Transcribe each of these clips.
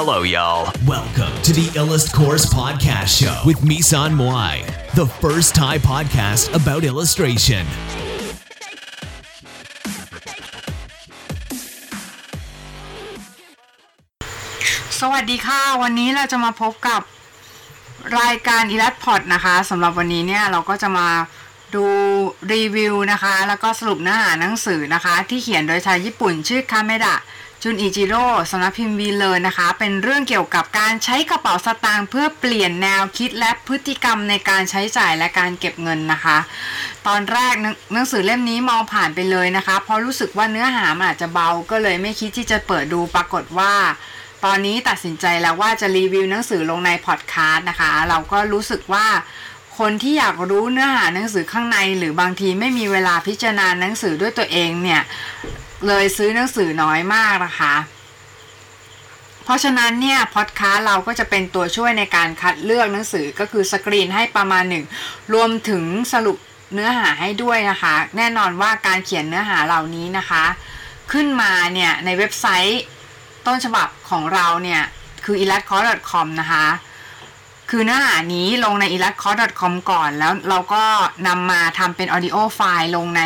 Hello, y'all. Welcome to the Illust Course Podcast Show with Misan Moai, the first Thai podcast about illustration. สวัสดีค่ะ วันนี้เราจะมาพบกับรายการ e l a t p o d นะคะสำหรับวันนี้เนี่ยเราก็จะมาดูรีวิวนะคะ แล้วก็สรุปเนื้อหาหนังสือนะคะ ที่เขียนโดยชายญี่ปุ่นชื่อคาเมดะ จุนอิจิโร่สำนักพิมพ์วีเลยนะคะ เป็นเรื่องเกี่ยวกับการใช้กระเป๋าสตางค์เพื่อเปลี่ยนแนวคิดและพฤติกรรมในการใช้จ่ายและการเก็บเงินนะคะ ตอนแรกหนังหนังสือเล่มนี้มองผ่านไปเลยนะคะ เพราะรู้สึกว่าเนื้อหามันอาจจะเบาก็เลยไม่คิดที่จะเปิดดูปรากฏว่า ตอนนี้ตัดสินใจแล้วว่าจะรีวิวหนังสือลงในพอดแคสต์นะคะ เราก็รู้สึกว่า คนที่อยากรู้เนื้อหาหนังสือข้างใน หรือบางทีไม่มีเวลาพิจารณาหนังสือด้วยตัวเองเนี่ย เลยซื้อหนังสือน้อยมากนะคะ เพราะฉะนั้นเนี่ยพอดแคสต์เราก็จะเป็นตัวช่วยในการคัดเลือกหนังสือก็คือสกรีนให้ประมาณหนึ่งรวมถึงสรุปเนื้อหาให้ด้วยนะคะ แน่นอนว่าการเขียนเนื้อหาเหล่านี้นะคะ ขึ้นมาเนี่ยในเว็บไซต์ต้นฉบับของเราเนี่ยคือ e l a t c o r c o m นะคะ คือเนื้อหานี้ลงใน e l a t c o r c o m ก่อน แล้วเราก็นำมาทำเป็น audio file ลงใน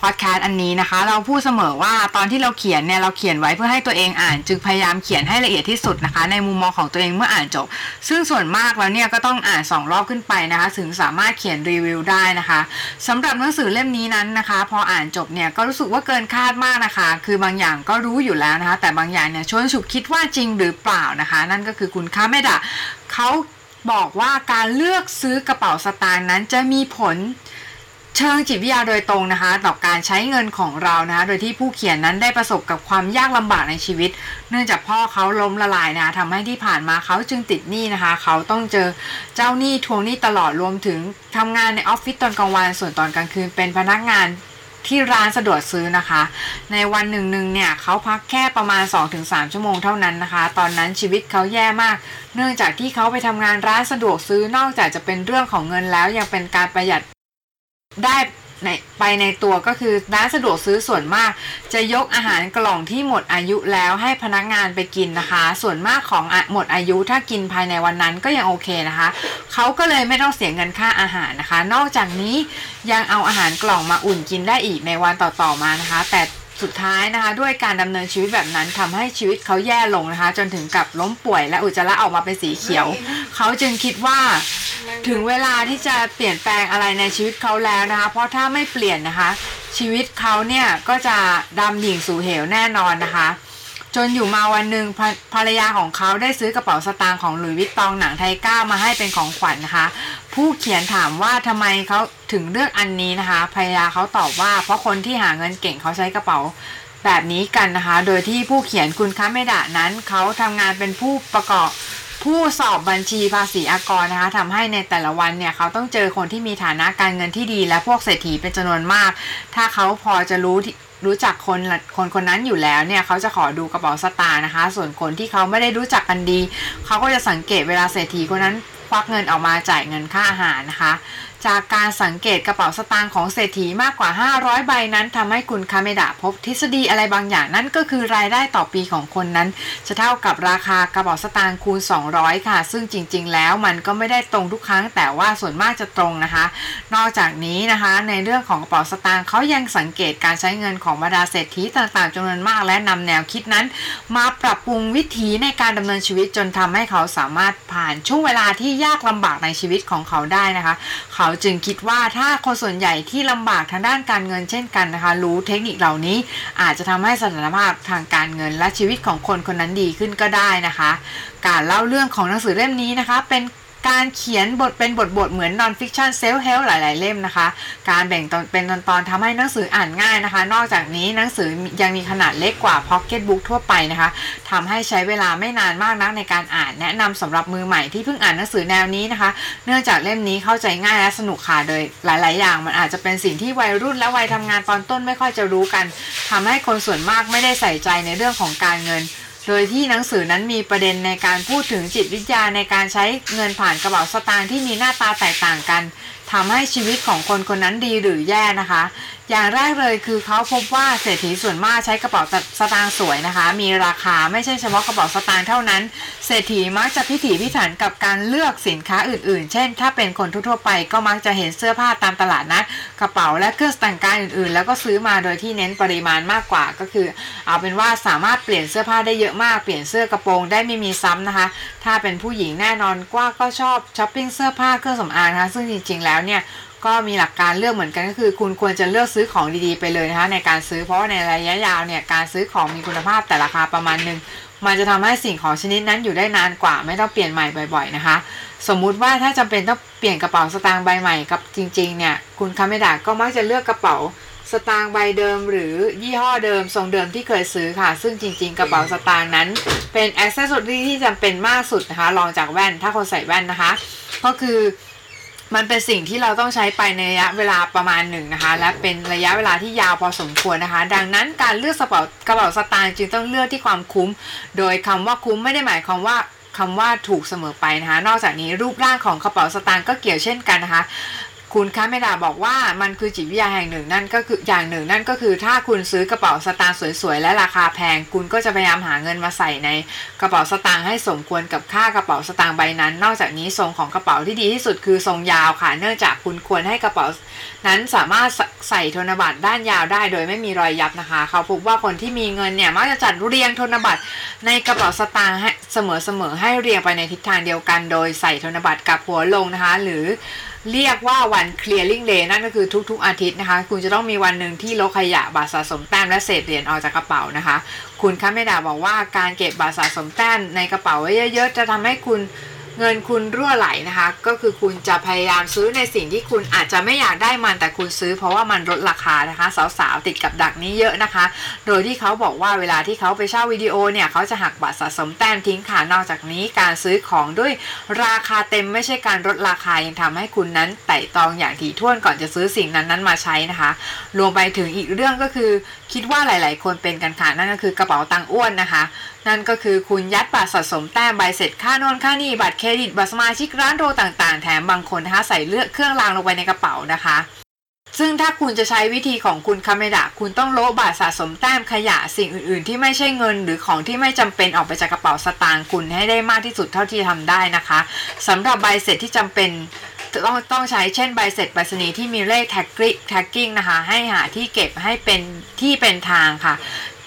พอดแคสต์อันนี้นะคะ เราพูดเสมอว่าตอนที่เราเขียนเนี่ย เราเขียนไว้เพื่อให้ตัวเองอ่าน จึงพยายามเขียนให้ละเอียดที่สุดนะคะ ในมุมมองของตัวเองเมื่ออ่านจบ ซึ่งส่วนมากแล้วเนี่ย ก็ต้องอ่าน 2 รอบขึ้นไปนะคะ ถึงสามารถเขียนรีวิวได้นะคะสำหรับหนังสือเล่มนี้นั้นนะคะ พออ่านจบเนี่ย ก็รู้สึกว่าเกินคาดมากนะคะ คือบางอย่างก็รู้อยู่แล้วนะคะ แต่บางอย่างเนี่ยชวนฉุกคิดว่าจริงหรือเปล่านะคะ นั่นก็คือคุณค่าไม่ดะเขา บอกว่าการเลือกซื้อกระเป๋าสตางค์นั้นจะมีผลเชิงจิตวิทยาโดยตรงนะคะ ต่อการใช้เงินของเรานะคะ โดยที่ผู้เขียนนั้นได้ประสบกับความยากลำบากในชีวิต เนื่องจากพ่อเขาล้มละลายนะคะทำให้ที่ผ่านมาเขาจึงติดหนี้นะคะ เขาต้องเจอเจ้าหนี้ทวงหนี้ตลอดรวมถึงทำงานในออฟฟิศตอนกลางวันส่วนตอนกลางคืนเป็นพนักงาน ที่ร้านสะดวกซื้อนะคะ ในวันหนึ่งหนึ่งเนี่ยเขาพักแค่ประมาณ 2-3 ชั่วโมงเท่านั้นนะคะ ตอนนั้นชีวิตเขาแย่มาก เนื่องจากที่เขาไปทำงานร้านสะดวกซื้อนอกจากจะเป็นเรื่องของเงินแล้วยังเป็นการประหยัดได้ ในไปในตัวก็คือร้านสะดวกซื้อส่วนมาก จะยกอาหารกล่องที่หมดอายุแล้วให้พนักงานไปกินนะคะ ส่วนมากของหมดอายุถ้ากินภายในวันนั้นก็ยังโอเคนะคะเขาก็เลยไม่ต้องเสียเงินค่าอาหารนะคะ นอกจากนี้ยังเอาอาหารกล่องมาอุ่นกินได้อีกในวันต่อๆมานะคะ แต่ สุดท้ายนะคะ ด้วยการดำเนินชีวิตแบบนั้นทำให้ชีวิตเขาแย่ลงนะคะ จนถึงกับล้มป่วยและอุจจาระออกมาเป็นสีเขียว เขาจึงคิดว่าถึงเวลาที่จะเปลี่ยนแปลงอะไรในชีวิตเขาแล้วนะคะ เพราะถ้าไม่เปลี่ยนนะคะ ชีวิตเขาเนี่ยก็จะดำดิ่งสู่เหวแน่นอนนะคะ จนอยู่มาวันหนึ่งภรรยาของเขาได้ซื้อกระเป๋าสตางค์ของหลุยวิตตองหนังไทก้ามาให้เป็นของขวัญนะคะ ผู้เขียนถามว่าทำไมเขาถึงเลือกอันนี้นะคะ ภรรยาเขาตอบว่า เพราะคนที่หาเงินเก่งเขาใช้กระเป๋าแบบนี้กันนะคะ โดยที่ผู้เขียนคุณค้าเมดะนั้นเขาทำงานเป็นผู้ประกอบผู้สอบบัญชีภาษีอากรนะคะทำให้ในแต่ละวันเนี่ยเขาต้องเจอคนที่มีฐานะการเงินที่ดี และพวกเศรษฐีเป็นจำนวนมาก ถ้าเขาพอจะรู้ รู้จักคนคนคนนั้นอยู่แล้วเนี่ยเขาจะขอดูกระเป๋าสตางค์นะคะ ส่วนคนที่เขาไม่ได้รู้จักกันดี เขาก็จะสังเกตเวลาเศรษฐีคนนั้นควักเงินออกมาจ่ายเงินค่าอาหารนะคะ จากการสังเกตกระเป๋าสตางค์ของเศรษฐีมากกว่า 500 ใบนั้นทำให้คุณคาเมดะพบทฤษฎีอะไรบางอย่างนั่นก็คือรายได้ต่อปีของคนนั้น จะเท่ากับราคากระเป๋าสตางค์คูณ 200 ค่ะ ซึ่งจริง ๆ แล้วมันก็ไม่ได้ตรงทุกครั้ง แต่ว่าส่วนมากจะตรงนะคะ นอกจากนี้นะคะ ในเรื่องของกระเป๋าสตางค์เขายังสังเกตการใช้เงินของบรรดาเศรษฐีต่างๆจำนวนมาก และนำแนวคิดนั้น มาปรับปรุงวิถีในการดำเนินชีวิตจนทำให้เขาสามารถผ่านช่วงเวลาที่ยากลำบากในชีวิตของเขาได้นะคะเขาจึงคิดว่าถ้าคนส่วนใหญ่ที่ลำบากทางด้านการเงินเช่นกันนะคะ รู้เทคนิคเหล่านี้ อาจจะทำให้สถานภาพทางการเงินและชีวิตของคนคนนั้นดีขึ้นก็ได้นะคะ การเล่าเรื่องของหนังสือเล่มนี้นะคะ เป็น การเขียนบทเป็นบทบทเหมือน non-fiction self-help หลาย ๆ เล่มนะคะ การแบ่งตอนเป็นตอนตอนทำให้หนังสืออ่านง่ายนะคะ นอกจากนี้หนังสือยังมีขนาดเล็กกว่าพ็อกเก็ตบุ๊กทั่วไปนะคะทำให้ใช้เวลาไม่นานมากนักในการอ่านแนะนำสำหรับมือใหม่ที่เพิ่งอ่านหนังสือแนวนี้นะคะ เนื่องจากเล่มนี้เข้าใจง่ายและสนุกค่ะโดยหลาย ๆ อย่าง มันอาจจะเป็นสิ่งที่วัยรุ่นและวัยทำงานตอนต้นไม่ค่อยจะรู้กันทำให้คนส่วนมากไม่ได้ใส่ใจในเรื่องของการเงิน โดยที่หนังสือนั้นมีประเด็นในการพูดถึงจิตวิทยาในการใช้เงินผ่านกระเป๋าสตางค์ที่มีหน้าตาแตกต่างกันทำให้ชีวิตของคนคนนั้นดีหรือแย่นะคะ อย่างแรกเลยคือเขาพบว่าเศรษฐีส่วนมากใช้กระเป๋าสตางค์สวยนะคะ มีราคาไม่ใช่เฉพาะกระเป๋าสตางค์เท่านั้น เศรษฐีมักจะพิถีพิถันกับการเลือกสินค้าอื่นๆ เช่น ถ้าเป็นคนทั่วๆไปก็มักจะเห็นเสื้อผ้าตามตลาดนะกระเป๋าและเครื่องแต่งกายอื่นๆ แล้วก็ซื้อมาโดยที่เน้นปริมาณมากกว่าก็คือ เอาเป็นว่าสามารถเปลี่ยนเสื้อผ้าได้เยอะมากเปลี่ยนเสื้อกระโปรงได้ไม่มีซ้ำนะคะ ถ้าเป็นผู้หญิงแน่นอนกว่าก็ชอบช้อปปิ้งเสื้อผ้าเครื่องสำอางนะคะซึ่งจริงๆแล้วเนี่ย ก็มีหลักการเลือกเหมือนกันก็คือ คุณควรจะเลือกซื้อของดีๆไปเลยนะคะในการซื้อเพราะในระยะยาวเนี่ยการซื้อของมีคุณภาพแต่ราคาประมาณหนึ่งมันจะทำให้สิ่งของชนิดนั้นอยู่ได้นานกว่า ไม่ต้องเปลี่ยนใหม่บ่อย ๆนะคะ สมมุติว่าถ้าจำเป็นต้องเปลี่ยนกระเป๋าสตางค์ใบใหม่กับจริงๆเนี่ยคุณคาเมดาก็มักจะเลือกกระเป๋าสตางค์ใบเดิมหรือยี่ห้อเดิมทรงเดิมที่เคยซื้อค่ะ ซึ่งจริงๆ กระเป๋าสตางค์นั้น เป็นอ c เซสซอรี่ที่จำเป็นมากสุดนะคะรองจากแว่นถ้าคนใส่แว่นนะคะ ก็คือ มันเป็นสิ่งที่เราต้องใช้ไปในระยะเวลาประมาณหนึ่งนะคะ และเป็นระยะเวลาที่ยาวพอสมควรนะคะ ดังนั้นการเลือกกระเป๋ากระเป๋าสตางค์จึงต้องเลือกที่ความคุ้ม โดยคำว่าคุ้มไม่ได้หมายความว่าคำว่าถูกเสมอไปนะคะ นอกจากนี้รูปร่างของกระเป๋าสตางค์ก็เกี่ยวเช่นกันนะคะ คุณคะเมดาบอกว่ามันคือจิตวิทยาแห่งหนึ่งนั่นก็คืออย่างหนึ่งนั่นก็คือถ้าคุณซื้อกระเป๋าสตางค์สวยๆ และราคาแพง คุณก็จะพยายามหาเงินมาใส่ในกระเป๋าสตางค์ให้สมควรกับค่ากระเป๋าสตางค์ใบนั้น นอกจากนี้ทรงของกระเป๋าที่ดีที่สุดคือทรงยาวค่ะ เนื่องจากคุณควรให้กระเป๋านั้นสามารถใส่ธนบัตรด้านยาวได้โดยไม่มีรอยยับนะคะ เขาพบว่าคนที่มีเงินเนี่ยมักจะจัดเรียงธนบัตรในกระเป๋าสตางค์ให้เสมอๆให้เรียงไปในทิศทางเดียวกัน โดยใส่ธนบัตรกับหัวลงนะคะ หรือ เรียกว่าวัน clearing day นั่นก็คือทุกๆอาทิตย์นะคะ คุณจะต้องมีวันหนึ่งที่ลดขยะบัตรสะสมแต้มและเศษเหรียญออกจากกระเป๋านะคะ คุณคัมเมดาบอกว่าการเก็บบัตรสะสมแต้มในกระเป๋าไว้เยอะๆ จะทำให้คุณ เงินคุณรั่วไหลนะคะ ก็คือคุณจะพยายามซื้อในสิ่งที่คุณอาจจะไม่อยากได้มันแต่คุณซื้อ เพราะว่ามันลดราคานะคะ สาวๆติดกับดักนี้เยอะนะคะ โดยที่เขาบอกว่าเวลาที่เขาไปเช่าวิดีโอเนี่ยเขาจะหักบัตรสะสมแต้มทิ้งค่ะนอกจากนี้การซื้อของด้วยราคาเต็มไม่ใช่การลดราคายังทำให้คุณนั้นไต่ตองอย่างถี่ถ้วนก่อนจะซื้อสิ่งนั้นนั้นมาใช้นะคะรวมไปถึงอีกเรื่องก็คือ คิดว่าหลาย ๆ คนเป็นกันค่ะนั่นก็คือกระเป๋าตังค์อ้วนนะคะ นั่นก็คือคุณยัดบัตรสะสมแต้มใบเสร็จค่าน่นค่านี่บัตรเครดิตบัตรสมาชิกร้านโรต่างๆ แถมบางคนนะคะใส่เลือกเครื่องรางลงไปในกระเป๋านะคะซึ่งถ้าคุณจะใช้วิธีของคุณคาเมดะคุณต้องโละบัตรสะสมแต้มขยะสิ่งอื่น ๆ ที่ไม่ใช่เงิน หรือของที่ไม่จำเป็นออกไปจากกระเป๋าสตางค์คุณให้ได้มากที่สุดเท่าที่ทำได้นะคะสำหรับใบเสร็จที่จำเป็นต้องต้องใช้เช่นใบเสร็จไปรษณีย์ที่มีเลขแท็กกิ้งนะคะ ให้หาที่เก็บให้เป็นที่เป็นทางค่ะ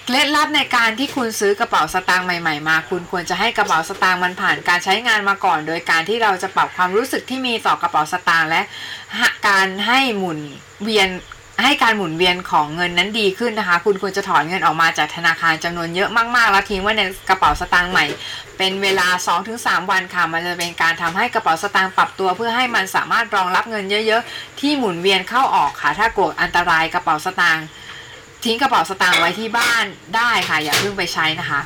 เคล็ดลับในการที่คุณซื้อกระเป๋าสตางค์ใหม่ๆ มา คุณควรจะให้กระเป๋าสตางค์มันผ่านการใช้งานมาก่อน โดยการที่เราจะปรับความรู้สึกที่มีต่อกระเป๋าสตางค์และการให้หมุนเวียนให้การหมุนเวียนของเงินนั้นดีขึ้นนะคะ คุณควรจะถอนเงินออกมาจากธนาคารจำนวนเยอะมากๆ แล้วทิ้งไว้ในกระเป๋าสตางค์ใหม่ เป็นเวลา 2-3 วันค่ะ มันจะเป็นการทำให้กระเป๋าสตางค์ปรับตัว เพื่อให้มันสามารถรองรับเงินเยอะ ๆ ที่หมุนเวียนเข้าออกค่ะ ถ้ากลัวอันตรายกระเป๋าสตางค์ ทิ้งกระเป๋าสตางค์ไว้ที่บ้านได้ค่ะ อย่าเพิ่งไปใช้นะคะ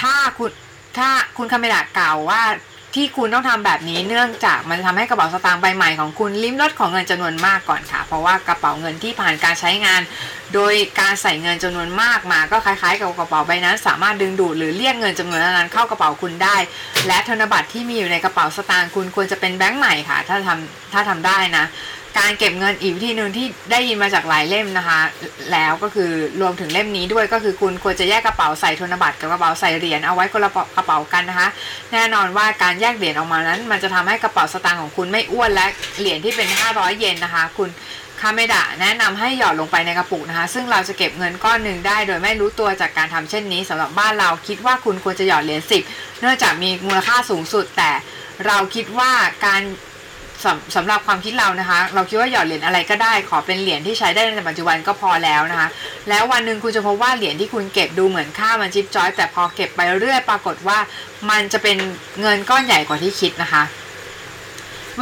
ถ้าคุณถ้าคุณคาเมดะกล่าวว่าที่คุณต้องทำแบบนี้เนื่องจากมันทำให้กระเป๋าสตางค์ใบใหม่ของคุณลิ้มรสของเงินจำนวนมากก่อนค่ะ เพราะว่ากระเป๋าเงินที่ผ่านการใช้งาน โดยการใส่เงินจำนวนมากมา ก็คล้ายๆ กับกระเป๋าใบนั้น สามารถดึงดูดหรือเรียกเงินจำนวนนั้นเข้ากระเป๋าคุณได้ และธนบัตรที่มีอยู่ในกระเป๋าสตางค์คุณควรจะเป็นแบงค์ใหม่ค่ะ ถ้าทำถ้าทำได้นะ การเก็บเงินอีกวิธีหนึ่งที่ได้ยินมาจากหลายเล่มนะคะ แล้วก็คือรวมถึงเล่มนี้ด้วยก็คือคุณควรจะแยกกระเป๋าใส่ธนบัตรกับกระเป๋าใส่เหรียญเอาไว้คนละกระเป๋ากันนะคะ แน่นอนว่าการแยกเหรียญออกมานั้น มันจะทำให้กระเป๋าสตางค์ของคุณไม่อ้วนและเหรียญที่เป็น 500 เยนนะคะ คุณคาเมดะแนะนำให้หยอดลงไปในกระปุกนะคะ ซึ่งเราจะเก็บเงินก้อนหนึ่งได้ โดยไม่รู้ตัวจากการทำเช่นนี้สำหรับบ้านเราคิดว่าคุณควรจะหยอดเหรียญสิบเนื่องจากมีมูลค่าสูงสุดแต่เราคิดว่าการ สำสำหรับความคิดเรานะคะ เราคิดว่าหยอดเหรียญอะไรก็ได้ ขอเป็นเหรียญที่ใช้ได้ในปัจจุบันก็พอแล้วนะคะ แล้ววันหนึ่งคุณจะพบว่าเหรียญที่คุณเก็บดูเหมือนค่ามันจิ๊บจ้อยแต่พอเก็บไปเรื่อยปรากฏว่า มันจะเป็นเงินก้อนใหญ่กว่าที่คิดนะคะ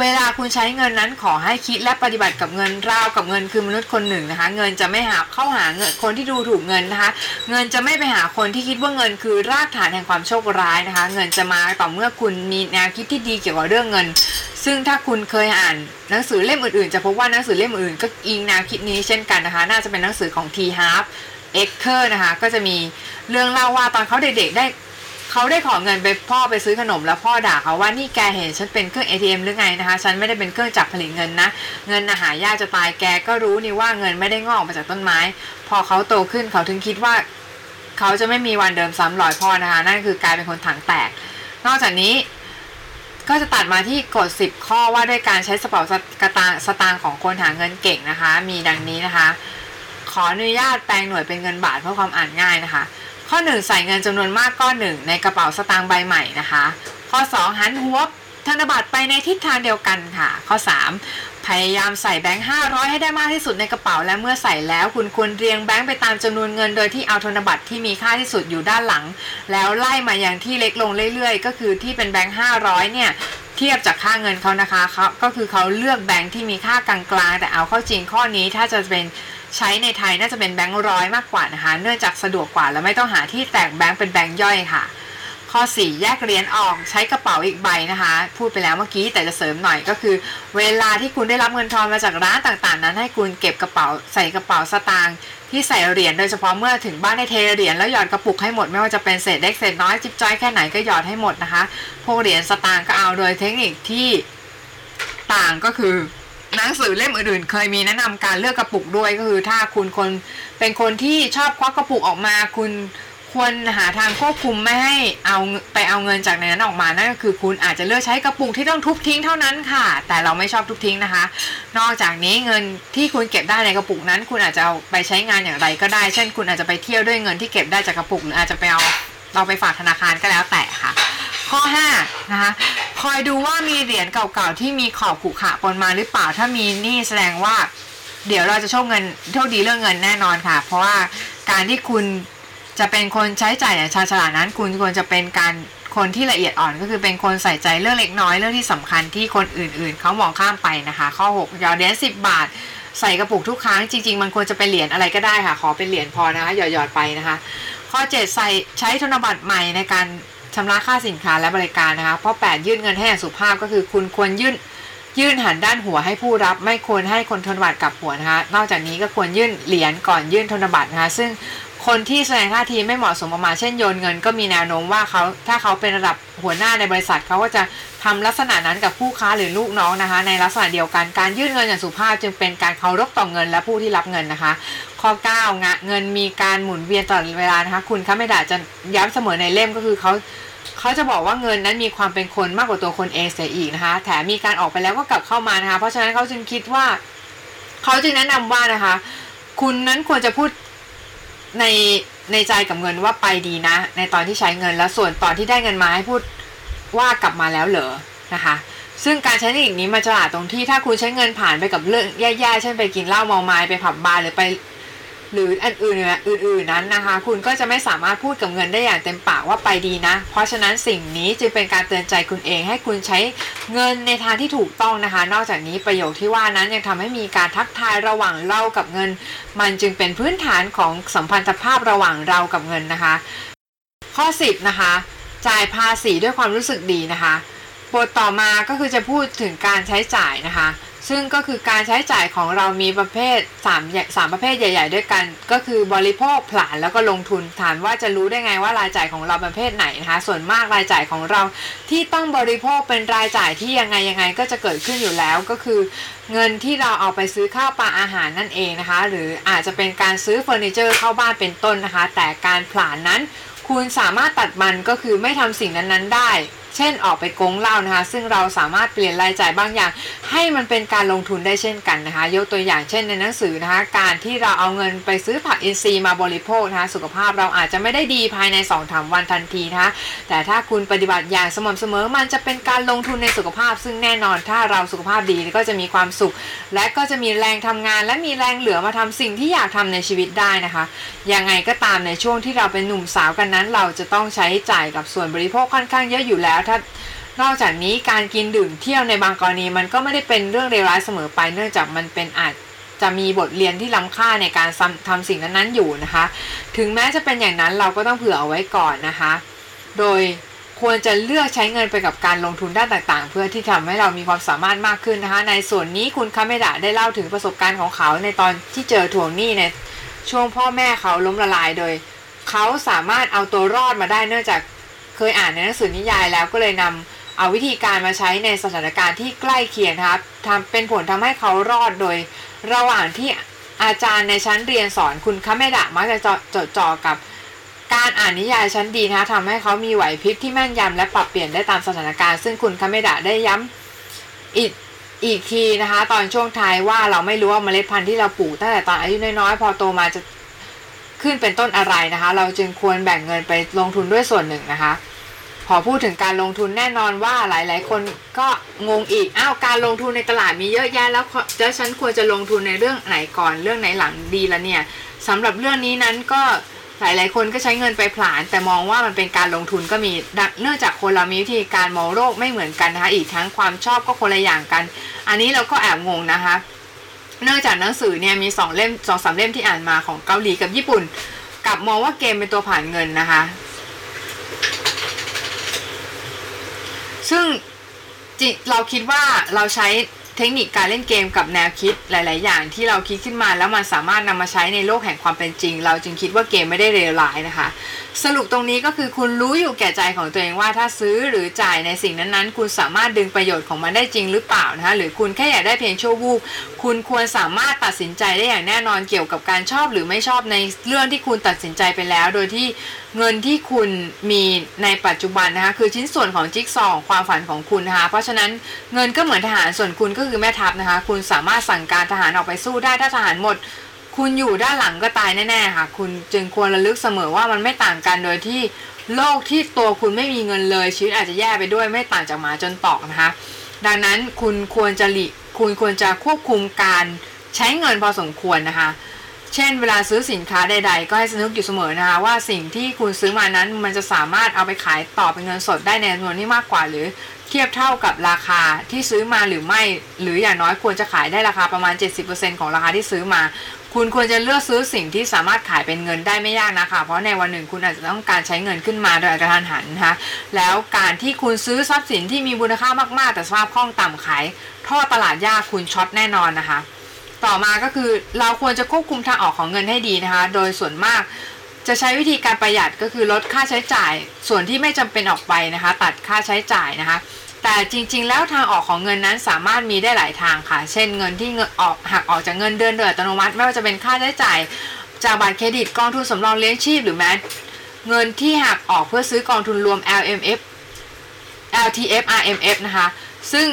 เวลาคุณใช้เงินนั้นขอให้คิดและปฏิบัติกับเงินราวกับเงินคือมนุษย์คนหนึ่งนะคะ เงินจะไม่หาเข้าหาเงินคนที่ดูถูกเงินนะคะ เงินจะไม่ไปหาคนที่คิดว่าเงินคือรากฐานแห่งความโชคร้ายนะคะ เงินจะมาต่อเมื่อคุณมีแนวคิดที่ดีเกี่ยวกับเรื่องเงิน ซึ่งถ้าคุณเคยอ่านหนังสือเล่มอื่นๆ จะพบว่าหนังสือเล่มอื่นก็อิงแนวคิดนี้เช่นกันนะคะ น่าจะเป็นหนังสือของ T. Harv เอ็กเคอร์นะคะก็จะมีเรื่องเล่าว่าตอนเขาเด็กๆได้เขาได้ขอเงินไปพ่อไปซื้อขนมแล้วพ่อด่าเขาว่านี่แกเห็นฉันเป็นเครื่อง ATM หรือไงนะคะ ฉันไม่ได้เป็นเครื่องจักรผลิตเงินนะเงินอาหายากจะตายแกก็รู้นี่ว่าเงินไม่ได้งอกมาจากต้นไม้ พอเขาโตขึ้นเขาถึงคิดว่า เขาจะไม่มีวันเดิมซ้ำรอยพ่อนะคะนั่นคือกลายเป็นคนถังแตก นอกจากนี้ ก็จะตัดมาที่กฎ 10 ข้อว่าด้วยการใช้สเป๋าสตางค์สตางค์ของคนหาเงินเก่งนะคะ มีดังนี้นะคะ ขออนุญาตแปลงหน่วยเป็นเงินบาทเพื่อความอ่านง่ายนะคะ ข้อ 1 ใส่เงินจำนวนมากก้อนหนึ่งในกระเป๋าสตางค์ใบใหม่นะคะ ข้อ 2 หันหัวธนบัตรไปในทิศทางเดียวกันค่ะ ข้อ 3 พยายามใส่แบงค์500 ให้ได้มากที่สุดในกระเป๋า และเมื่อใส่แล้วคุณควรเรียงแบงค์ไปตามจำนวนเงินโดยที่เอาธนบัตรที่มีค่าที่สุดอยู่ด้านหลัง แล้วไล่มาอย่างที่เล็กลงเรื่อยๆ ก็คือที่เป็นแบงค์500 เนี่ยเทียบจากค่าเงินเขานะคะเขาก็คือเขาเลือกแบงค์ที่มีค่ากลางๆแต่เอาเข้าจริงข้อนี้ถ้าจะเป็นใช้ในไทยน่าจะเป็นแบงค์ร้อยมากกว่านะคะ เนื่องจากสะดวกกว่าและไม่ต้องหาที่แตกแบงค์เป็นแบงค์ย่อยค่ะ ข้อ 4 แยกเหรียญออกใช้กระเป๋าอีกใบนะคะ พูดไปแล้วเมื่อกี้แต่จะเสริมหน่อยก็คือ เวลาที่คุณได้รับเงินทอนมาจากร้านต่างๆ นั้นให้คุณเก็บกระเป๋าใส่กระเป๋าสตางค์ที่ใส่เหรียญโดยเฉพาะเมื่อถึงบ้านให้เทเหรียญแล้วหยอดกระปุกให้หมดไม่ว่าจะเป็นเศษเล็กเศษน้อยจิ๊บจ้อยแค่ไหนก็หยอดให้หมดนะคะ พวกเหรียญสตางค์ก็เอาโดยเทคนิคที่ต่างก็คือหนังสือเล่มอื่นๆ เคยมีแนะนำการเลือกกระปุกด้วยก็คือถ้าคุณคนเป็นคนที่ชอบควักกระปุกออกมาคุณ ควรหาทางควบคุมไม่ให้เอาไปเอาเงินจากในนั้นออกมานั่นก็คือ คุณอาจจะเลือกใช้กระปุกที่ต้องทุบทิ้งเท่านั้นค่ะ แต่เราไม่ชอบทุบทิ้งนะคะ นอกจากนี้เงินที่คุณเก็บได้ในกระปุกนั้น คุณอาจจะเอาไปใช้งานอย่างไรก็ได้ เช่น คุณอาจจะไปเที่ยวด้วยเงินที่เก็บได้จากกระปุกหรืออาจจะไปเอาเราไปฝากธนาคารก็แล้วแต่ค่ะ ข้อ5นะคะคอยดูว่ามีเหรียญเก่าๆที่มีขอบขุขะปนมาหรือเปล่าถ้ามีนี่แสดงว่าเดี๋ยวเราจะโชคเงินโชคดีเรื่องเงินแน่นอนค่ะ เพราะว่าการที่คุณ จะเป็นคนใช้จ่ายอย่างชาญฉลาดนั้น คุณควรจะเป็นการคนที่ละเอียดอ่อนก็คือเป็นคนใส่ใจเรื่องเล็กน้อยเรื่องที่สำคัญที่คนอื่นๆ เขามองข้ามไปนะคะ ข้อ6ยอดเหรียญ10 บาท ใส่กระปุกทุกครั้งจริง ๆ มันควรจะเป็นเหรียญอะไรก็ได้ค่ะ ขอเป็นเหรียญพอนะคะหยอดๆไปนะคะ ข้อ 7 ใส่ใช้ธนบัตรใหม่ในการชำระค่าสินค้าและบริการนะคะเพราะ 8 ยื่นเงินให้อย่างสุภาพก็คือคุณควรยื่นยื่นหันด้านหัวให้ผู้รับไม่ควรให้คนธนบัตรกลับหัวนะคะ นอกจากนี้ก็ควรยื่นเหรียญก่อนยื่นธนบัตรนะคะ ซึ่ง คนที่แสดงท่าทีไม่เหมาะสมออกมาเช่นโยนเงิน ก็มีแนวโน้มว่าเขาถ้าเขาเป็นระดับหัวหน้าในบริษัทเขาก็จะทำลักษณะนั้นกับผู้ค้าหรือลูกน้องนะคะ ในลักษณะเดียวกันการยื่นเงินอย่างสุภาพจึงเป็นการเคารพต่อเงินและผู้ที่รับเงินนะคะ ข้อ9งะเงินมีการหมุนเวียนตลอดเวลานะคะ คุณคะไม่ด่าจะย้ำเสมอในเล่มก็คือเขาเขาจะบอกว่าเงินนั้นมีความเป็นคนมากกว่าตัวคนเองเสียอีกนะคะ แถมมีการออกไปแล้วก็กลับเข้ามานะคะ เพราะฉะนั้นเขาจึงคิดว่า เขาจึงแนะนำว่านะคะ คุณนั้นควรจะพูด ในในใจกับเงินว่าไปดีนะ ในตอนที่ใช้เงินแล้วส่วนตอนที่ได้เงินมาให้พูดว่ากลับมาแล้วเหรอนะคะ ซึ่งการใช้เทคนิคนี้มาฉลาดตรงที่ถ้าคุณใช้เงินผ่านไปกับเรื่องแย่ๆเช่นไปกินเหล้าเมาไม้ไปผับบาร์หรือไป หรืออันอื่นๆอื่นๆนั้นนะคะ คุณก็จะไม่สามารถพูดกับเงินได้อย่างเต็มปากว่าไปดีนะ เพราะฉะนั้นสิ่งนี้จึงเป็นการเตือนใจคุณเองให้คุณใช้เงินในทางที่ถูกต้องนะคะ นอกจากนี้ประโยคที่ว่านั้นยังทำให้มีการทักทายระหว่างเรากับเงิน มันจึงเป็นพื้นฐานของสัมพันธภาพระหว่างเรากับเงินนะคะ ข้อ 10 นะคะ จ่ายภาษีด้วยความรู้สึกดีนะคะบทต่อมาก็คือจะพูดถึงการใช้จ่ายนะคะ ซึ่งก็คือการใช้จ่ายของเรามีประเภท3 3ประเภทใหญ่ ๆ ด้วยกัน ก็คือบริโภคผลาญแล้วก็ลงทุนถามว่าจะรู้ได้ไงว่ารายจ่ายของเราประเภทไหนนะคะ ส่วนมากรายจ่ายของเราที่ต้องบริโภคเป็นรายจ่ายที่ยังไงยังไงก็จะเกิดขึ้นอยู่แล้วก็คือ เงินที่เราเอาไปซื้อข้าวปลาอาหารนั่นเองนะคะ หรืออาจจะเป็นการซื้อเฟอร์นิเจอร์เข้าบ้านเป็นต้นนะคะ แต่การผลาญนั้น คุณสามารถตัดมันก็คือไม่ทำสิ่งนั้นๆได้ เช่นออกไปกงเหล้านะคะ ซึ่งเราสามารถเปลี่ยนรายจ่ายบางอย่าง ให้มันเป็นการลงทุนได้เช่นกันนะคะ ยกตัวอย่างเช่นในหนังสือนะคะ การที่เราเอาเงินไปซื้อผักอินทรีย์มาบริโภคนะคะสุขภาพเราอาจจะไม่ได้ดีภายใน2อถวันทันทีนะคะแต่ถ้าคุณปฏิบัติอย่างสม่ำเสมอมันจะเป็นการลงทุนในสุขภาพ ซึ่งแน่นอนถ้าเราสุขภาพดีก็จะมีความสุข และก็จะมีแรงทำงาน และมีแรงเหลือมาทำสิ่งที่อยากทำในชีวิตได้นะคะยังไงก็ตามในช่วงที่เราเป็นหนุ่มสาวกันนั้น เราจะต้องใช้จ่ายกับส่วนบริโภคค่อนข้างเยอะอยู่แล้วถ้านอกจากนี้การกินดื่มเที่ยวในบางกรณีมันก็ไม่ได้เป็นเรื่องเลวร้ายเสมอไป เนื่องจากมันเป็นอาจจะมีบทเรียนที่ล้ำค่าในการทำสิ่งนั้นๆอยู่นะคะ ถึงแม้จะเป็นอย่างนั้นเราก็ต้องเผื่อเอาไว้ก่อนนะคะ โดยควรจะเลือกใช้เงินไปกับการลงทุนด้านต่างๆ เพื่อที่ทำให้เรามีความสามารถมากขึ้นนะคะ ในส่วนนี้คุณคาเมดะได้เล่าถึงประสบการณ์ของเขาในตอนที่เจอทวงหนี้ในช่วงพ่อแม่เขาล้มละลายโดย เขาสามารถเอาตัวรอดมาได้เนื่องจาก เคยอ่านในหนังสือนิยายแล้วก็เลยนำเอาวิธีการมาใช้ในสถานการณ์ที่ใกล้เคียงครับทำเป็นผลทำให้เขารอดโดย ระหว่างที่อาจารย์ในชั้นเรียนสอนคุณคาเมดะมักจะจดจ่อกับการอ่านนิยายชั้นดีนะทำให้เขามีไหวพริบที่แม่นยำและปรับเปลี่ยนได้ตามสถานการณ์ ซึ่งคุณคาเมดะได้ย้ำอีกอีกทีนะคะ ตอนช่วงท้ายว่าเราไม่รู้ว่าเมล็ดพันธุ์ที่เราปลูกตั้งแต่ตอนอายุน้อยๆ พอโตมาจะ ขึ้นเป็นต้นอะไรนะคะ เราจึงควรแบ่งเงินไปลงทุนด้วยส่วนหนึ่งนะคะ พอพูดถึงการลงทุนแน่นอนว่าหลาย ๆ คนก็งงอีกอ้าวการลงทุนในตลาดมีเยอะแยะแล้วแล้วฉันควรจะลงทุนในเรื่องไหนก่อนเรื่องไหนหลังดีละเนี่ยสำหรับเรื่องนี้นั้นก็หลาย ๆ คนก็ใช้เงินไปผลาญแต่มองว่ามันเป็นการลงทุนก็มีเนื่องจากคนเรามีวิธีการมองโลกไม่เหมือนกันนะคะ อีกทั้งความชอบก็คนละอย่างกัน อันนี้เราก็แอบงงนะคะ เนื่องจากหนังสือเนี่ยมีสองเล่มสองสามเล่มที่อ่านมาของเกาหลีกับญี่ปุ่นกับมองว่าเกมเป็นตัวผ่านเงินนะคะ ซึ่งเราคิดว่าเราใช้ เทคนิคการเล่นเกมกับแนวคิดหลาย ๆ อย่างที่เราคิดขึ้นมาแล้วมันสามารถนำมาใช้ในโลกแห่งความเป็นจริง เราจึงคิดว่าเกมไม่ได้เลวร้ายนะคะ สรุปตรงนี้ก็คือคุณรู้อยู่แก่ใจของตัวเองว่าถ้าซื้อหรือจ่ายในสิ่งนั้นๆ คุณสามารถดึงประโยชน์ของมันได้จริงหรือเปล่านะคะหรือคุณแค่อยากได้เพียงชั่ววูบคุณควรสามารถตัดสินใจได้อย่างแน่นอนเกี่ยวกับการชอบหรือไม่ชอบในเรื่องที่คุณตัดสินใจไปแล้ว โดยที่เงินที่คุณมีในปัจจุบันนะคะคือชิ้นส่วนของจิ๊กซอว์ความฝันของคุณนะคะเพราะฉะนั้นเงินก็เหมือนทหารส่วนคุณก็คือแม่ทัพนะคะ คุณสามารถสั่งการทหารออกไปสู้ได้ถ้าทหารหมด คุณอยู่ด้านหลังก็ตายแน่ๆค่ะ คุณจึงควรระลึกเสมอว่ามันไม่ต่างกันโดยที่โลกที่ตัวคุณไม่มีเงินเลย ชีวิตอาจจะแย่ไปด้วยไม่ต่างจากหมาจนตอกนะคะ ดังนั้นคุณควรจะหลีคุณควรจะควบคุมการใช้เงินพอสมควรนะคะ เช่นเวลาซื้อสินค้าใด ๆ ก็ให้สนึกอยู่เสมอนะคะว่าสิ่งที่คุณซื้อมานั้นมันจะสามารถเอาไปขายต่อเป็นเงินสดได้ในจำนวนที่มากกว่าหรือเทียบเท่ากับราคาที่ซื้อมาหรือไม่ หรืออย่างน้อยควรจะขายได้ราคาประมาณ 70%ของราคาที่ซื้อมา คุณควรจะเลือกซื้อสิ่งที่สามารถขายเป็นเงินได้ไม่ยากนะคะเพราะในวันหนึ่งคุณอาจจะต้องการใช้เงินขึ้นมาโดยกระทันหันนะคะแล้วการที่คุณซื้อทรัพย์สินที่มีมูลค่ามากๆ แต่สภาพคล่องต่ำขายท่อตลาดยากคุณช็อตแน่นอนนะคะ ต่อมาก็คือเราควรจะควบคุมทางออกของเงินให้ดีนะคะ โดยส่วนมากจะใช้วิธีการประหยัดก็คือลดค่าใช้จ่าย ส่วนที่ไม่จำเป็นออกไปนะคะ ตัดค่าใช้จ่ายนะคะ แต่จริงๆ แล้วทางออกของเงินนั้นสามารถมีได้หลายทางค่ะ เช่นเงินที่เงินออกหักออกจากเงินเดือนโดยอัตโนมัติ ไม่ว่าจะเป็นค่าใช้จ่าย จากบัตรเครดิตกองทุนสำรองเลี้ยงชีพหรือแม้เงินที่หักออกเพื่อซื้อกองทุนรวม LMF LTF RMF นะคะ ซึ่ง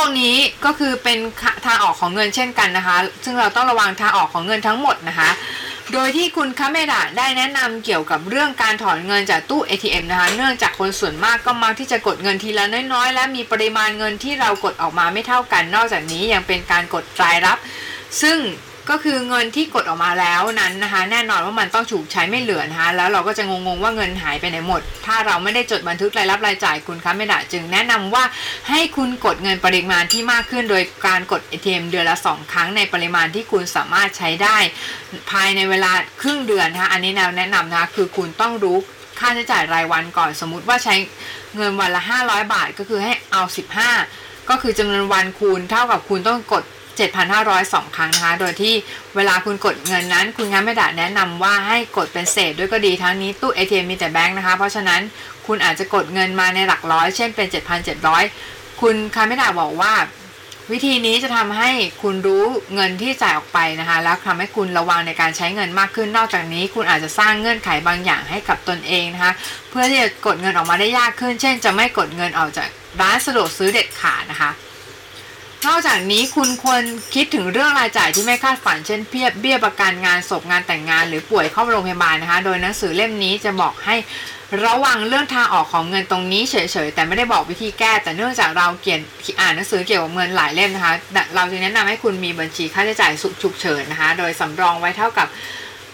วกนี้ก็คือเป็นทางออกของเงินเช่นกันนะคะ ซึ่งเราต้องระวังทางออกของเงินทั้งหมดนะคะ โดยที่คุณคาเมดะได้แนะนำเกี่ยวกับเรื่องการถอนเงินจากตู้ ATM นะคะ เนื่องจากคนส่วนมากก็มักที่จะกดเงินทีละน้อยๆ และมีปริมาณเงินที่เรากดออกมาไม่เท่ากัน นอกจากนี้ยังเป็นการกดรายรับ ซึ่ง ก็คือเงินที่กดออกมาแล้วนั้นนะคะ แน่นอนว่ามันต้องถูกใช้ไม่เหลือนะคะแล้วเราก็จะงงๆว่าเงินหายไปไหนหมด ถ้าเราไม่ได้จดบันทึกรายรับรายจ่ายคุณคะไม่ได้จึงแนะนำว่าให้คุณกดเงินปริมาณที่มากขึ้น โดยการกด ATM เดือนละ 2 ครั้งในปริมาณที่คุณสามารถใช้ได้ ภายในเวลาครึ่งเดือนนะคะอันนี้แนวแนะนำนะคะคือคุณต้องรู้ค่าใช้จ่ายรายวันก่อนสมมุติว่าใช้เงินวันละ 500 บาทก็คือให้เอา 15 ก็คือจำนวนวันคูณเท่ากับคุณต้องกด 7,502 ครั้งนะคะ โดยที่เวลาคุณกดเงินนั้น คุณงานไม่ดาแนะนำว่าให้กดเป็นเศษด้วยก็ดีทั้งนี้ตู้ ATM มีแต่แบงค์นะคะ เพราะฉะนั้นคุณอาจจะกดเงินมาในหลักร้อย เช่นเป็น 7,700 คุณคาไม่ดาบอกว่า วิธีนี้จะทำให้คุณรู้เงินที่จ่ายออกไปนะคะ แล้วทำให้คุณระวังในการใช้เงินมากขึ้น นอกจากนี้ คุณอาจจะสร้างเงื่อนไขบางอย่างให้กับตนเองนะคะ เพื่อที่จะกดเงินออกมาได้ยากขึ้น เช่น จะไม่กดเงินออกจากร้านสะดวกซื้อเด็ดขาดนะคะ นอกจากนี้คุณควรคิดถึงเรื่องรายจ่ายที่ไม่คาดฝันเช่นเพียบเบี้ยประกันงานศพงานแต่งงาน หรือป่วยเข้าโรงพยาบาลนะคะ โดยหนังสือเล่มนี้จะบอกให้ระวังเรื่องทางออกของเงินตรงนี้เฉยๆ แต่ไม่ได้บอกวิธีแก้ แต่เนื่องจากเราเขียนอ่านหนังสือเกี่ยวกับเงินหลายเล่มนะคะ เราจึงแนะนำให้คุณมีบัญชีค่าใช้จ่ายฉุกเฉินนะคะ โดยสำรองไว้เท่ากับ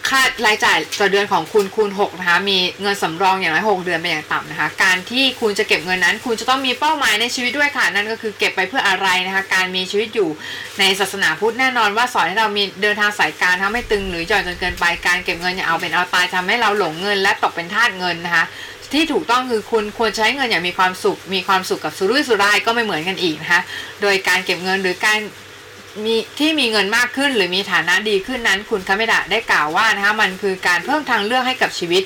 ค่ารายจ่ายต่อเดือนของคุณคูณ6นะคะมีเงินสำรองอย่างน้อย6เดือนเป็นอย่างต่ำนะคะ การที่คุณจะเก็บเงินนั้น คุณจะต้องมีเป้าหมายในชีวิตด้วยค่ะ นั่นก็คือเก็บไปเพื่ออะไรนะคะ การมีชีวิตอยู่ในศาสนาพุทธแน่นอนว่าสอนให้เรามีเดินทางสายการทำให้ตึงหรือหย่อนจนเกินไปการเก็บเงินอย่าเอาเป็นเอาตายทำให้เราหลงเงิน และตกเป็นทาสเงินนะคะที่ถูกต้องคือคุณควรใช้เงินอย่างมีความสุข มีความสุขกับสุรุ่ยสุร่ายก็ไม่เหมือนกันอีกนะคะ โดยการเก็บเงินหรือการ มีที่มีเงินมากขึ้น หรือมีฐานะดีขึ้นนั้น คุณคาเมดะได้กล่าวว่านะคะมันคือการเพิ่มทางเลือกให้กับชีวิต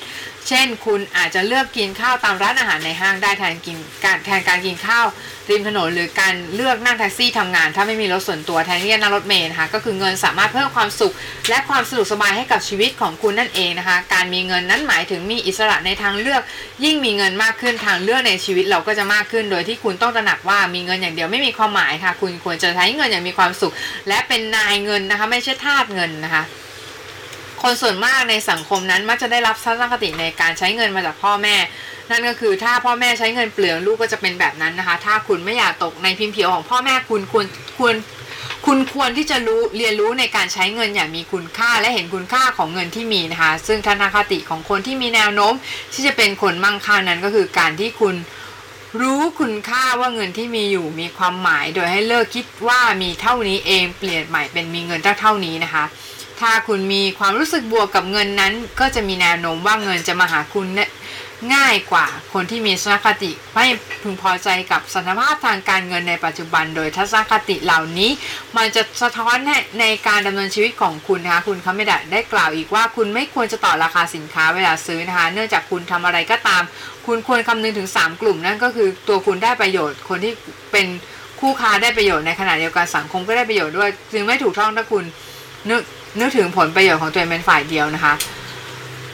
เช่น คุณอาจจะเลือกกินข้าวตามร้านอาหารในห้างได้แทนกินการแทนการกินข้าวริมถนนหรือการเลือกนั่งแท็กซี่ทำงาน ถ้าไม่มีรถส่วนตัวแทนที่จะนั่งรถเมล์นะคะก็คือเงินสามารถเพิ่มความสุข และความสะดวกสบายให้กับชีวิตของคุณนั่นเองนะคะ การมีเงินนั้นหมายถึงมีอิสระในทางเลือก ยิ่งมีเงินมากขึ้นทางเลือกในชีวิตเราก็จะมากขึ้น โดยที่คุณต้องตระหนักว่ามีเงินอย่างเดียวไม่มีความหมายค่ะ คุณควรจะใช้เงินอย่างมีความสุข และเป็นนายเงินนะคะ ไม่ใช่ทาสเงินนะคะ คนส่วนมากในสังคมนั้นมักจะได้รับทัศนคติในการใช้เงินมาจากพ่อแม่ นั่นก็คือถ้าพ่อแม่ใช้เงินเปลืองลูกก็จะเป็นแบบนั้นนะคะ ถ้าคุณไม่อยากตกในพิมพ์เขียวของพ่อแม่คุณควรควรคุณควรที่จะรู้เรียนรู้ในการใช้เงินอย่างมีคุณค่าและเห็นคุณค่าของเงินที่มีนะคะ ซึ่งทัศนคติของคนที่มีแนวโน้ม ที่จะเป็นคนมั่งคั่งนั้นก็คือการที่คุณรู้คุณค่าว่าเงินที่มีอยู่มีความหมาย โดยให้เลิกคิดว่ามีเท่านี้เองเปลี่ยนใหม่เป็นมีเงินเท่าเท่านี้นะคะ ถ้าคุณมีความรู้สึกบวกกับเงินนั้น ก็จะมีแนวโน้มว่าเงินจะมาหาคุณง่ายกว่าคนที่มีทัศนคติไม่พึงพอใจกับสถานภาพทางการเงินในปัจจุบัน โดยทัศนคติเหล่านี้ มันจะสะท้อนในการดำเนินชีวิตของคุณนะคะคุณเขาไม่ได้ได้กล่าวอีกว่าคุณไม่ควรจะต่อราคาสินค้าเวลาซื้อนะคะเนื่องจากคุณทำอะไรก็ตาม คุณควรคำนึงถึง 3 กลุ่มนั่นก็คือตัวคุณได้ประโยชน์ คนที่เป็นคู่ค้าได้ประโยชน์ในขณะเดียวกันสังคมก็ได้ประโยชน์ด้วย จึงไม่ถูกต้องถ้าคุณนึก นึกถึงผลประโยชน์ของตัวเองเป็นฝ่ายเดียวนะคะ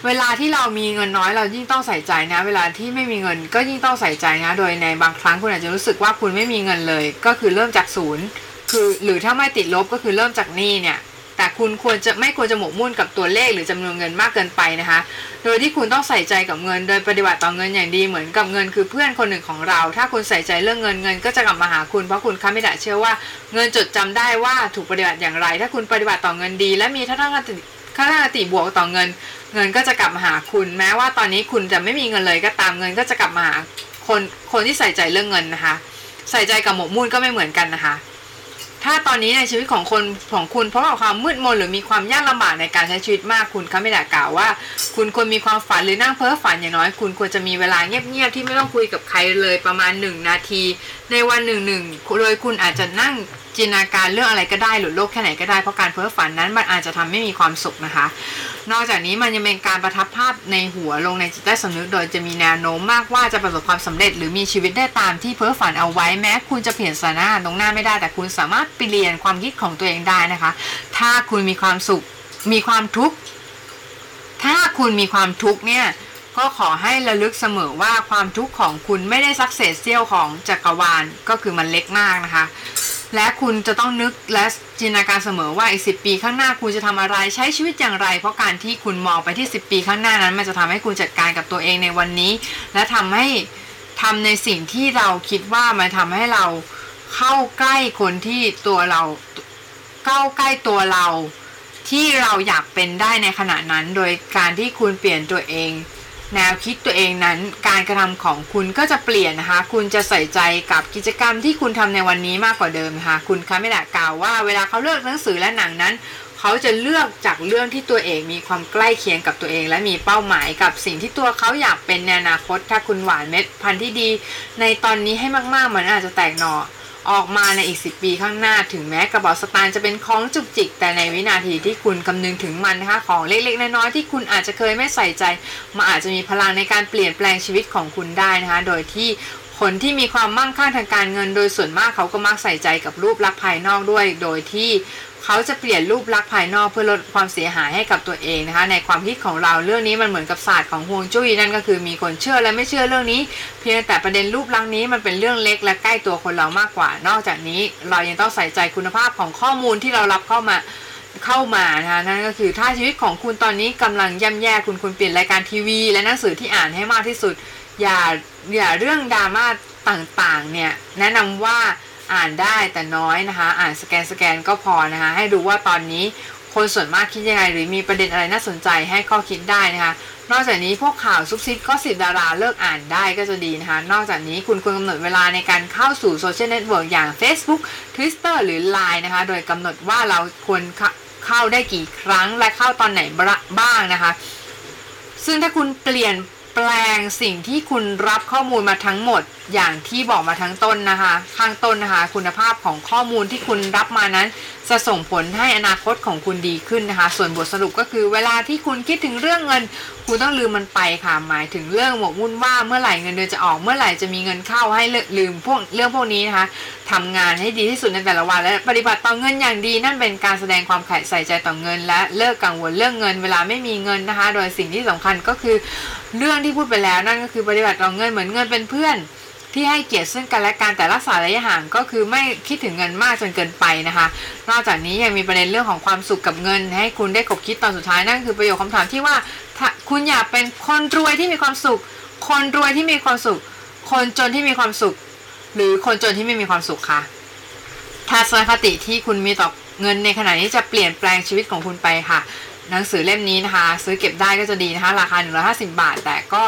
เวลาที่เรามีเงินน้อยเรายิ่งต้องใส่ใจนะ เวลาที่ไม่มีเงินก็ยิ่งต้องใส่ใจนะ โดยในบางครั้งคุณอาจจะรู้สึกว่าคุณไม่มีเงินเลย ก็คือเริ่มจากศูนย์ คือหรือถ้าไม่ติดลบก็คือเริ่มจากหนี้เนี่ย แต่คุณควรจะไม่ควรจะหมกมุ่นกับตัวเลขหรือจำนวนเงินมากเกินไปนะคะ โดยที่คุณต้องใส่ใจกับเงิน โดยปฏิบัติต่อเงินอย่างดีเหมือนกับเงินคือเพื่อนคนหนึ่งของเรา ถ้าคุณใส่ใจเรื่องเงินเงินก็จะกลับมาหาคุณเพราะคุณคามิดะเชื่อว่าเงินจดจำได้ว่าถูกปฏิบัติอย่างไร ถ้าคุณปฏิบัติต่อเงินดี และมีทัศนคติทัศนคติบวกต่อเงิน เงินก็จะกลับมาหาคุณ แม้ว่าตอนนี้คุณจะไม่มีเงินเลยก็ตามเงินก็จะกลับมาหาคนคนที่ใส่ใจเรื่องเงินนะคะ ใส่ใจกับหมกมุ่นก็ไม่เหมือนกันนะคะ ถ้าตอนนี้ในชีวิตของคนของคุณเพราะว่าความมืดมนหรือมีความยากลำบากในการใช้ชีวิตมากคุณเขาไม่ได้กล่าวว่า คุณควรมีความฝันหรือนั่งเพ้อฝันอย่างน้อย คุณควรจะมีเวลาเงียบๆที่ไม่ต้องคุยกับใครเลยประมาณหนึ่งนาที ในวันหนึ่งหนึ่งโดยคุณอาจจะนั่ง จินตนาการเรื่องอะไรก็ได้หรือโลกแค่ไหนก็ได้เพราะการเพ้อฝันนั้นมันอาจจะทำให้มีความสุขนะคะ นอกจากนี้มันยังเป็นการประทับภาพในหัวลงในจิตใต้สำนึกโดยจะมีแนวโน้มมากว่าจะประสบความสำเร็จ หรือมีชีวิตได้ตามที่เพ้อฝันเอาไว้แม้ คุณจะเปลี่ยนสถานะตรงหน้าไม่ได้ แต่คุณสามารถเปลี่ยนความคิดของตัวเองได้นะคะ ถ้าคุณมีความสุขมีความทุกข์ถ้าคุณมีความทุกข์เนี่ยก็ขอให้ระลึกเสมอว่าความทุกข์ของคุณไม่ได้สักเศษเสี้ยวของจักรวาลก็คือมันเล็กมากนะคะ และคุณจะต้องนึกและจินตนาการเสมอว่าอีกสิปีข้างหน้าคุณจะทำอะไรใช้ชีวิตอย่างไร เพราะการที่คุณมองไปที่ 10 ปีข้างหน้านั้น มันจะทำให้คุณจัดการกับตัวเองในวันนี้ และทำให้ทำในสิ่งที่เราคิดว่ามันทำให้เราเข้าใกล้คนที่ตัวเราเข้าใกล้ตัวเราที่เราอยากเป็นได้ในขณะนั้น โดยการที่คุณเปลี่ยนตัวเอง แนวคิดตัวเองนั้นการกระทำของคุณก็จะเปลี่ยนนะคะ คุณจะใส่ใจกับกิจกรรมที่คุณทำในวันนี้มากกว่าเดิมนะคะคุณคะไม่ได้กล่าวว่าเวลาเขาเลือกหนังสือและหนังนั้น เขาจะเลือกจากเรื่องที่ตัวเองมีความใกล้เคียงกับตัวเอง และมีเป้าหมายกับสิ่งที่ตัวเขาอยากเป็นในอนาคต ถ้าคุณหวานเม็ดพันธุ์ที่ดี ในตอนนี้ให้มากๆมันอาจจะแตกหน่อ ออกมาในอีก 10 ปีข้างหน้าถึงแม้กระเป๋าสตางค์จะเป็นของจุกจิก แต่ในวินาทีที่คุณคำนึงถึงมันนะคะ ของเล็กๆ น้อยๆ ที่คุณอาจจะเคยไม่ใส่ใจมันอาจจะมีพลังในการเปลี่ยนแปลงชีวิตของคุณได้นะคะ โดยที่ คนที่มีความมั่งคั่งทางการเงิน โดยส่วนมากเขาก็มักใส่ใจกับรูปลักษณ์ภายนอกด้วย โดยที่เขาจะเปลี่ยนรูปลักษณ์ภายนอกเพื่อลดความเสียหายให้กับตัวเองนะคะ ในความคิดของเราเรื่องนี้มันเหมือนกับศาสตร์ของฮวงจุ้ยนั่นก็คือมีคนเชื่อและไม่เชื่อเรื่องนี้ เพียงแต่ประเด็นรูปลักษณ์นี้มันเป็นเรื่องเล็กและใกล้ตัวคนเรามากกว่า นอกจากนี้เรายังต้องใส่ใจคุณภาพของข้อมูลที่เรารับเข้ามาเข้ามานะคะนั่นก็คือถ้าชีวิตของคุณตอนนี้กำลังย่ำแย่คุณคุณเปลี่ยนรายการทีวี และหนังสือที่อ่านให้มากที่สุด อย่าอย่าเรื่องดราม่าต่างๆเนี่ยแนะนำว่าอ่านได้แต่น้อยนะคะ อ่านสแกนสแกนก็พอนะคะ ให้ดูว่าตอนนี้คนส่วนมากคิดยังไง หรือมีประเด็นอะไรน่าสนใจให้ข้อคิดได้นะคะ นอกจากนี้พวกข่าวซุบซิบ gossip ดาราเลิกอ่านได้ก็จะดีนะคะ นอกจากนี้คุณควรกำหนดเวลาในการเข้าสู่ social network อย่าง Facebook Twitter หรือ Line นะคะ โดยกำหนดว่าเราควรเข้าได้กี่ครั้งและเข้าตอนไหนบ้างนะคะ ซึ่งถ้าคุณเปลี่ยน แปลงสิ่งที่คุณรับข้อมูลมาทั้งหมดอย่างที่บอกมาทั้งต้นนะคะข้างต้นนะคะ คุณภาพของข้อมูลที่คุณรับมานั้น จะส่งผลให้อนาคตของคุณดีขึ้นนะคะ ส่วนบทสรุปก็คือเวลาที่คุณคิดถึงเรื่องเงิน คุณต้องลืมมันไปค่ะ หมายถึงเรื่องหมกมุ่นว่าเมื่อไหร่เงินเดือนจะออกเมื่อไหร่จะมีเงินเข้าให้ลืมพวกเรื่องพวกนี้นะคะทำงานให้ดีที่สุดในแต่ละวัน และปฏิบัติต่อเงินอย่างดี นั่นเป็นการแสดงความใส่ใจต่อเงิน และเลิกกังวลเรื่องเงิน เวลาไม่มีเงินนะคะ โดยสิ่งที่สำคัญก็คือเรื่องที่พูดไปแล้วนั่นก็คือปฏิบัติต่อเงินเหมือนเงินเป็นเพื่อน ที่ให้เกียรติซึ่งกันและกันแต่รักษาระยะห่างก็คือไม่คิดถึงเงินมากจนเกินไปนะคะ นอกจากนี้ยังมีประเด็นเรื่องของความสุขกับเงิน ให้คุณได้คบคิดตอนสุดท้ายนั่นคือประโยคคำถามที่ว่าคุณอยากเป็นคนรวยที่มีความสุข คนรวยที่มีความสุข คนจนที่มีความสุข หรือคนจนที่ไม่มีความสุขคะทัศนคติที่คุณมีต่อเงินในขณะนี้จะเปลี่ยนแปลงชีวิตของคุณไปค่ะ หนังสือเล่มนี้นะคะ ซื้อเก็บได้ก็จะดีนะคะ ราคา 150 บาท แต่ก็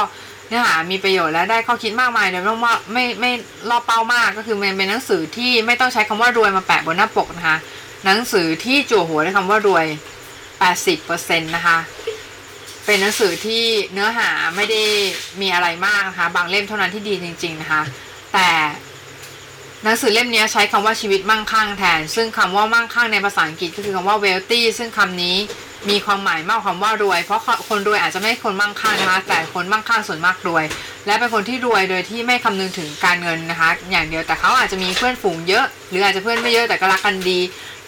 เนื้อหามีประโยชน์และได้ข้อคิดมากมายโดยไม่ว่าไม่ไม่รอเป้ามากก็คือมันเป็นหนังสือที่ไม่ต้องใช้คำว่ารวยมาแปะบนหน้าปกนะคะ หนังสือที่จั่วหัวด้วยคำว่ารวย 80%นะคะ เป็นหนังสือที่เนื้อหาไม่ได้มีอะไรมากนะคะ บางเล่มเท่านั้นที่ดีจริง ๆนะคะ แต่หนังสือเล่มนี้ใช้คำว่าชีวิตมั่งคั่งแทน ซึ่งคำว่ามั่งคั่งในภาษาอังกฤษก็คือคำว่า wealthy ซึ่งคำนี้ มีความหมายมากความว่ารวย เพราะคนรวยอาจจะไม่คนมั่งคั่งนะคะ แต่คนมั่งคั่งส่วนมากรวย และเป็นคนที่รวยโดยที่ไม่คำนึงถึงการเงินนะคะ อย่างเดียวแต่เขาอาจจะมีเพื่อนฝูงเยอะ หรืออาจจะเพื่อนไม่เยอะแต่ก็รักกันดี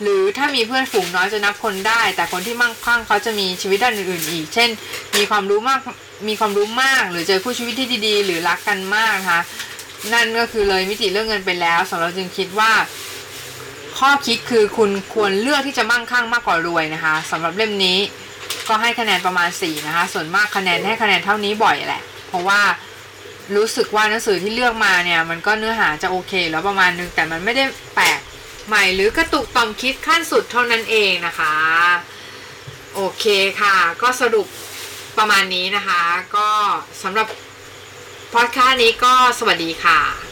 หรือถ้ามีเพื่อนฝูงน้อยจะนับคนได้ แต่คนที่มั่งคั่งเขาจะมีชีวิตด้านอื่นๆอีก เช่น มีความรู้มากมีความรู้มาก หรือเจอผู้ชีวิตที่ดี ๆ หรือรักกันมากนะคะนั่นก็คือเลยมิติเรื่องเงินไปแล้วสำหรับจึงคิดว่า ข้อคิดคือคุณควรเลือกที่จะมั่งคั่งมากกว่ารวยนะคะสำหรับเล่มนี้ก็ให้คะแนนประมาณ 4 นะคะ ส่วนมากคะแนนให้คะแนนเท่านี้บ่อยแหละ เพราะว่ารู้สึกว่าหนังสือที่เลือกมาเนี่ย มันก็เนื้อหาจะโอเค แล้วประมาณนึงแต่มันไม่ได้แปลกใหม่หรือกระตุกต่อมคิดขั้นสุดเท่านั้นเองนะคะ โอเคค่ะ ก็สรุปประมาณนี้นะคะ ก็สำหรับพอดคาสต์นี้ก็สวัสดีค่ะ